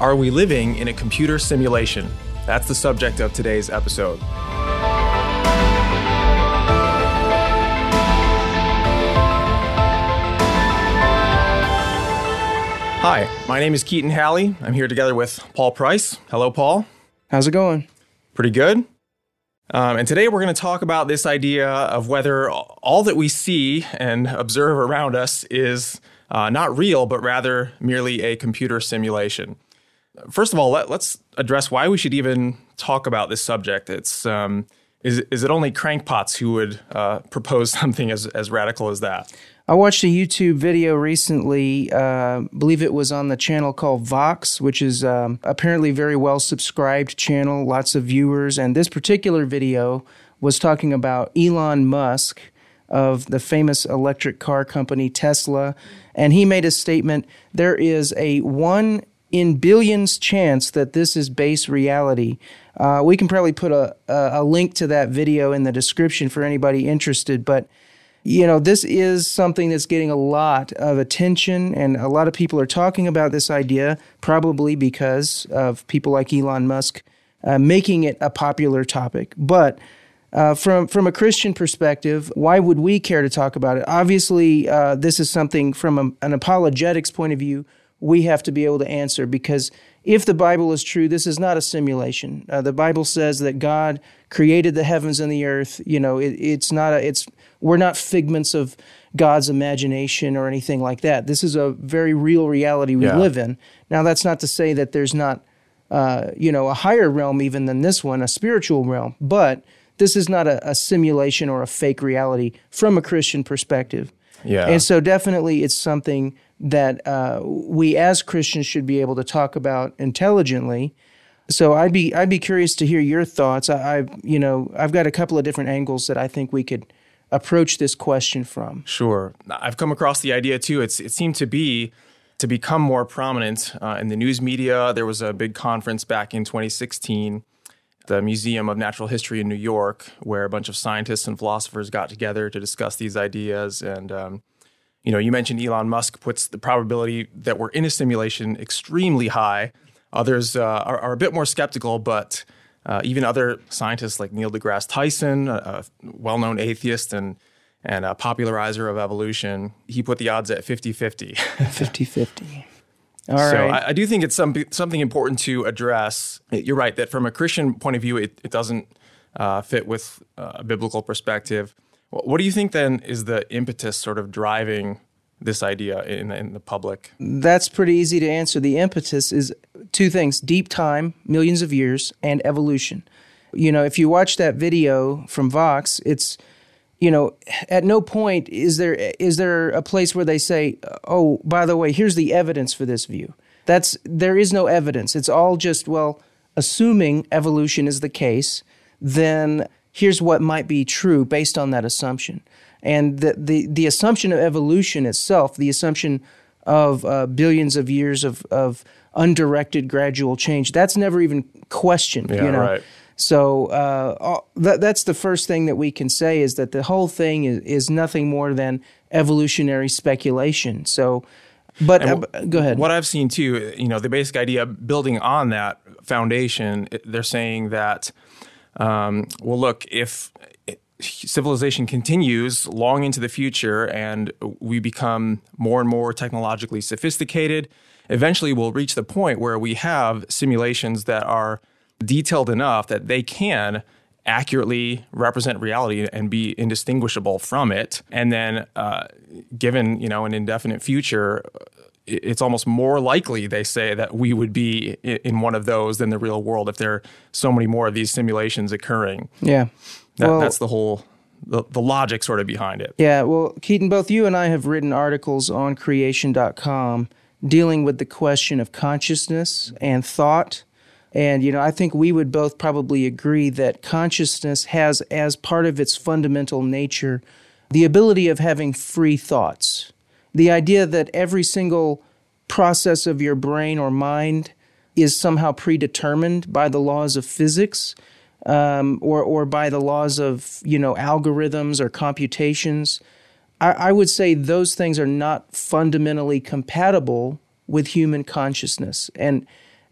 Are we living in a computer simulation? That's the subject of today's episode. Hi, my name is Keaton Halley. I'm here together with Paul Price. Hello, Paul. How's it going? Pretty good. Um, and today we're going to talk about this idea of whether all that we see and observe around us is uh, not real, but rather merely a computer simulation. First of all, let, us address why we should even talk about this subject. It's um, is, is it only crankpots who would uh, propose something as, as radical as that? I watched a YouTube video recently. Uh, believe it was on the channel called Vox, which is um, apparently very well subscribed channel, lots of viewers. And this particular video was talking about Elon Musk of the famous electric car company Tesla, and he made a statement: there is a one in billions chance that this is base reality. Uh, we can probably put a, a, a link to that video in the description for anybody interested, but you know, this is something that's getting a lot of attention, and a lot of people are talking about this idea, probably because of people like Elon Musk uh, making it a popular topic. But uh, from from a Christian perspective, why would we care to talk about it? Obviously, uh, this is something from a, an apologetics point of view we have to be able to answer because if the Bible is true, this is not a simulation. Uh, the Bible says that God created the heavens and the earth. You know, it, it's not a, it's we're not figments of God's imagination or anything like that. This is a very real reality we yeah. live in. Now, that's not to say that there's not, uh, you know, a higher realm even than this one, a spiritual realm, but this is not a, a simulation or a fake reality from a Christian perspective. Yeah. And so, definitely, it's something that uh, we as Christians should be able to talk about intelligently. So I'd be I'd be curious to hear your thoughts. I, have you know I've got a couple of different angles that I think we could approach this question from. Sure, I've come across the idea too. It's it seemed to be to become more prominent uh, in the news media. There was a big conference back in 2016, the Museum of Natural History in New York, where a bunch of scientists and philosophers got together to discuss these ideas and. Um, you know, you mentioned Elon Musk puts the probability that we're in a simulation extremely high. Others uh, are, are, a bit more skeptical, but uh, even other scientists like Neil deGrasse Tyson, a, a well-known atheist and and a popularizer of evolution, he put the odds at 50-50. 50-50. All so right. I, I, do think it's some, something important to address. You're right that from a Christian point of view, it, it doesn't uh, fit with a biblical perspective. What do you think then is the impetus sort of driving this idea in, in the public? That's pretty easy to answer. The impetus is two things deep time, millions of years, and evolution. You know, if you watch that video from Vox, it's you know, at no point is there is there a place where they say, "Oh, by the way, here's the evidence for this view." That's there is no evidence. It's all just well, assuming evolution is the case, then here's what might be true based on that assumption. And the, the, the assumption of evolution itself, the assumption of uh, billions of years of, of undirected gradual change, that's never even questioned. Yeah, you know? right. So uh, that, that's the first thing that we can say is that the whole thing is, is nothing more than evolutionary speculation. So, but uh, go ahead. What I've seen too, you know, the basic idea building on that foundation, they're saying that um, well, look, if civilization continues long into the future and we become more and more technologically sophisticated, eventually we'll reach the point where we have simulations that are detailed enough that they can accurately represent reality and be indistinguishable from it. And then, uh, given you know an indefinite future, it's almost more likely they say that we would be in one of those than the real world if there are so many more of these simulations occurring. Yeah, that, well, that's the whole the, the logic sort of behind it. Yeah, well, Keaton, both you and I have written articles on creation.com dealing with the question of consciousness and thought. And, you know, I think we would both probably agree that consciousness has, as part of its fundamental nature, the ability of having free thoughts the idea that every single process of your brain or mind is somehow predetermined by the laws of physics um, or, or by the laws of you know algorithms or computations. I, I would say those things are not fundamentally compatible with human consciousness. And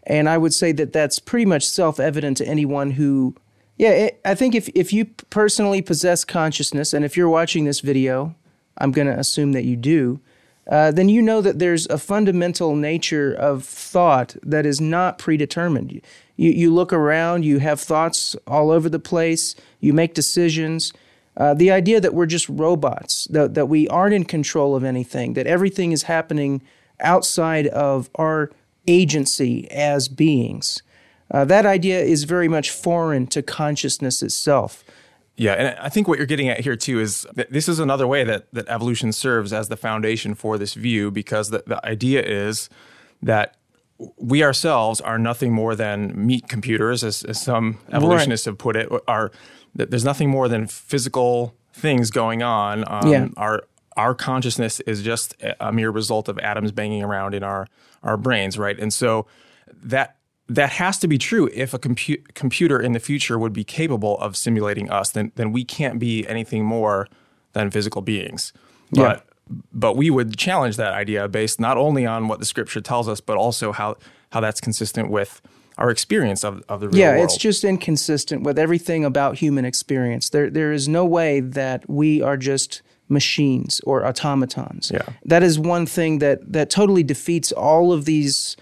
And I would say that that's pretty much self evident to anyone who, yeah, it, I think if, if you personally possess consciousness, and if you're watching this video, I'm going to assume that you do, uh, then you know that there's a fundamental nature of thought that is not predetermined. You, you look around, you have thoughts all over the place, you make decisions. Uh, the idea that we're just robots, that, that we aren't in control of anything, that everything is happening outside of our agency as beings, uh, that idea is very much foreign to consciousness itself. Yeah, and I think what you're getting at here too is this is another way that, that evolution serves as the foundation for this view because the, the idea is that we ourselves are nothing more than meat computers, as, as some evolutionists right. have put it. Are there's nothing more than physical things going on. Um, yeah. Our our consciousness is just a mere result of atoms banging around in our our brains, right? And so that that has to be true if a compu- computer in the future would be capable of simulating us then then we can't be anything more than physical beings but yeah. but we would challenge that idea based not only on what the scripture tells us but also how how that's consistent with our experience of, of the real yeah, world. it's just inconsistent with everything about human experience. There, there is no way that we are just machines or automatons. Yeah. That is one thing that, that totally defeats all of these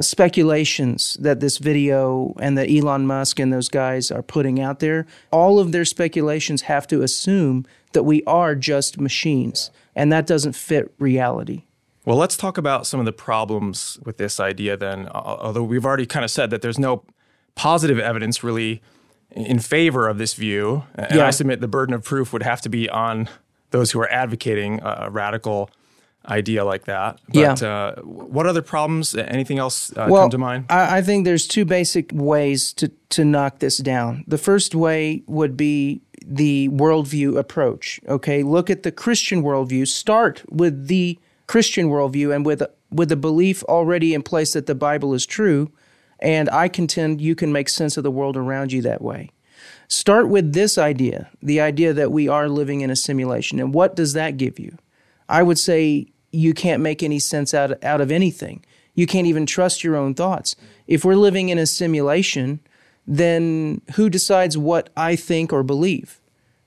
speculations that this video and that Elon Musk and those guys are putting out there, all of their speculations have to assume that we are just machines, and that doesn't fit reality. Well, let's talk about some of the problems with this idea then. Although we've already kind of said that there's no positive evidence really in favor of this view, and yeah. I submit the burden of proof would have to be on those who are advocating a radical idea like that. But, yeah. Uh, what other problems? Anything else uh, well, come to mind? I, I think there's two basic ways to to knock this down. The first way would be the worldview approach. Okay, look at the Christian worldview. Start with the Christian worldview and with with the belief already in place that the Bible is true. And I contend you can make sense of the world around you that way. Start with this idea, the idea that we are living in a simulation. And what does that give you? I would say you can't make any sense out of, out of anything. You can't even trust your own thoughts. If we're living in a simulation, then who decides what I think or believe?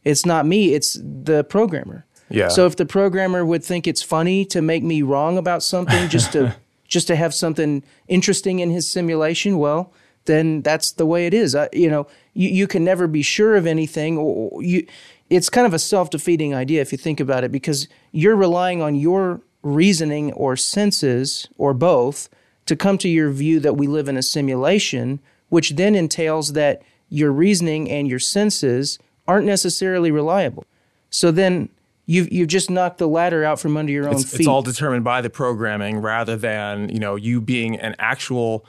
It's not me, it's the programmer. Yeah. So if the programmer would think it's funny to make me wrong about something just to just to have something interesting in his simulation, well, then that's the way it is. I, you know, you, you can never be sure of anything. Or you, it's kind of a self defeating idea if you think about it, because you're relying on your reasoning or senses or both to come to your view that we live in a simulation, which then entails that your reasoning and your senses aren't necessarily reliable. So then you've you've just knocked the ladder out from under your own it's, feet. It's all determined by the programming rather than you know you being an actual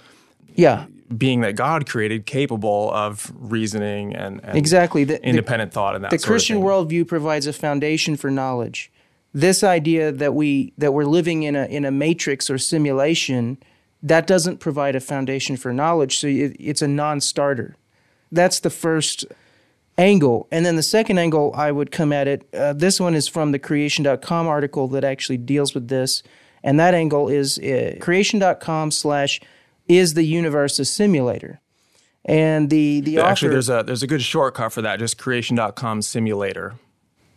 yeah being that God created, capable of reasoning and, and exactly. The, independent the, thought and that. The Christian worldview provides a foundation for knowledge. This idea that we that we're living in a in a matrix or simulation that doesn't provide a foundation for knowledge. So it, it's a non-starter. That's the first angle. And then the second angle i would come at it uh, this one is from the creation.com article that actually deals with this. And that angle is uh, creation.com slash is the universe a simulator and the the actually there's a there's a good shortcut for that just creation.com simulator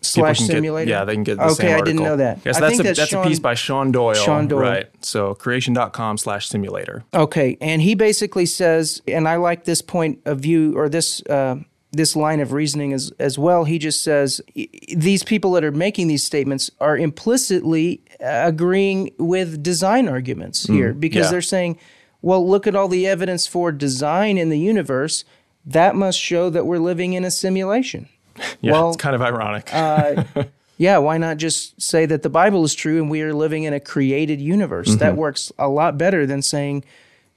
slash simulator. Get, yeah, they can get the okay, I didn't know that. Yes, I that's, a, that's, that's Shaun, a piece by Shaun Doyle. Shaun Doyle. Right. So creation.com slash simulator. Okay. And he basically says, and I like this point of view or this uh, this line of reasoning as, as well. He just says these people that are making these statements are implicitly agreeing with design arguments here mm, because yeah. they're saying, well, look at all the evidence for design in the universe. That must show that we're living in a simulation. Yeah, well, it's kind of ironic. uh, yeah, why not just say that the Bible is true and we are living in a created universe? Mm-hmm. That works a lot better than saying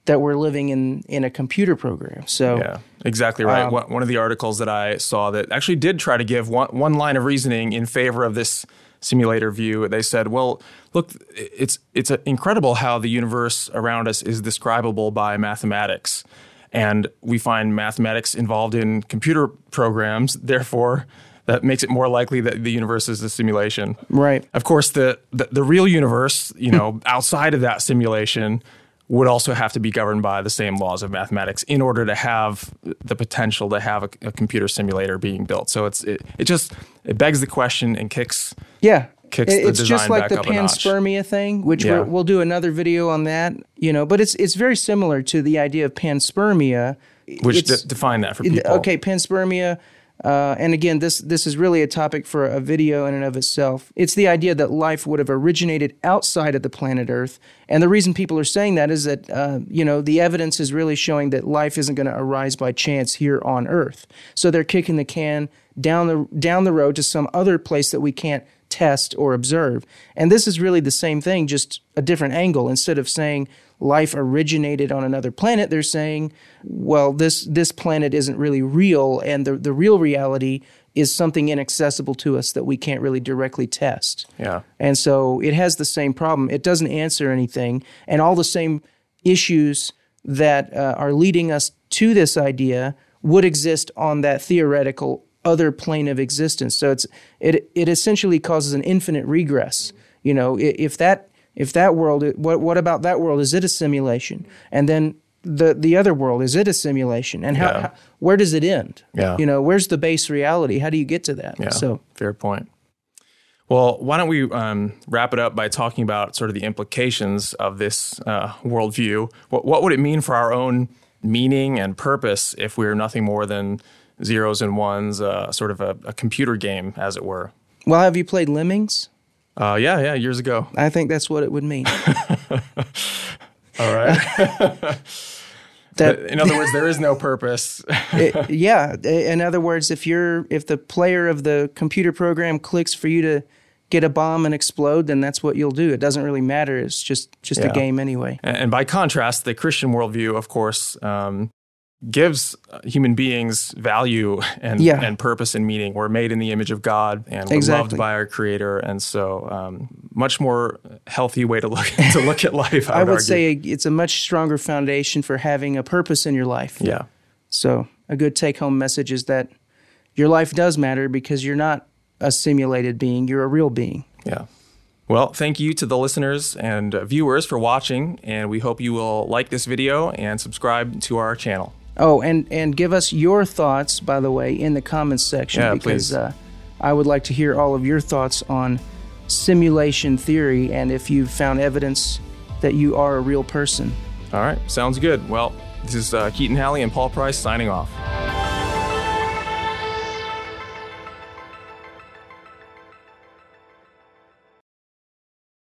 that we're living in in a computer program. So yeah, exactly right. Um, one of the articles that I saw that actually did try to give one one line of reasoning in favor of this simulator view. They said, "Well, look, it's it's incredible how the universe around us is describable by mathematics." And we find mathematics involved in computer programs, therefore, that makes it more likely that the universe is a simulation. Right. Of course, the the, the real universe, you know, outside of that simulation, would also have to be governed by the same laws of mathematics in order to have the potential to have a, a computer simulator being built. So it's it, it just it begs the question and kicks yeah kicks the it's just like the up a notch. panspermia thing, which Yeah. we're, we'll do another video on that. You know, but it's it's very similar to the idea of panspermia. which de- define that for people. Okay, panspermia. Uh, and again, this this is really a topic for a video in and of itself. It's the idea that life would have originated outside of the planet Earth, and the reason people are saying that is that uh, you know the evidence is really showing that life isn't going to arise by chance here on Earth. So they're kicking the can down the down the road to some other place that we can't test or observe. And this is really the same thing, just a different angle. Instead of saying life originated on another planet, they're saying, well, this this planet isn't really real, and the the real reality is something inaccessible to us that we can't really directly test. Yeah. And so it has the same problem. It doesn't answer anything, and all the same issues that uh, are leading us to this idea would exist on that theoretical other plane of existence. So it's it it essentially causes an infinite regress. You know, if that if that world, what what about that world? Is it a simulation? And then the the other world is it a simulation? And how, Yeah. how where does it end? Yeah. You know, where's the base reality? How do you get to that? Yeah, So fair point. Well, why don't we um, wrap it up by talking about sort of the implications of this uh, worldview? What, what would it mean for our own meaning and purpose if we are nothing more than zeros and ones, uh, sort of a, a computer game, as it were? well, have you played Lemmings? Uh, yeah, yeah, years ago. I think that's what it would mean. All right. That In other words, there is no purpose. it- yeah. In other words, if you're if the player of the computer program clicks for you to get a bomb and explode, then that's what you'll do. It doesn't really matter. It's just just a game anyway. And and by contrast, the Christian worldview, of course, um, gives uh, human beings value and, Yeah. and purpose and meaning. We're made in the image of God and we're Exactly. loved by our Creator, and so um, much more healthy way to look to look at life. I I would, would say it's a much stronger foundation for having a purpose in your life. yeah, So a good take home message is that your life does matter because you're not a simulated being. You're a real being. yeah. Well, thank you to the listeners and uh, viewers for watching, and we hope you will like this video and subscribe to our channel. Oh, and and give us your thoughts, by the way, in the comments section Yeah, because uh, I would like to hear all of your thoughts on simulation theory and if you've found evidence that you are a real person. All right, sounds good. Well, this is uh, Keaton Halley and Paul Price signing off.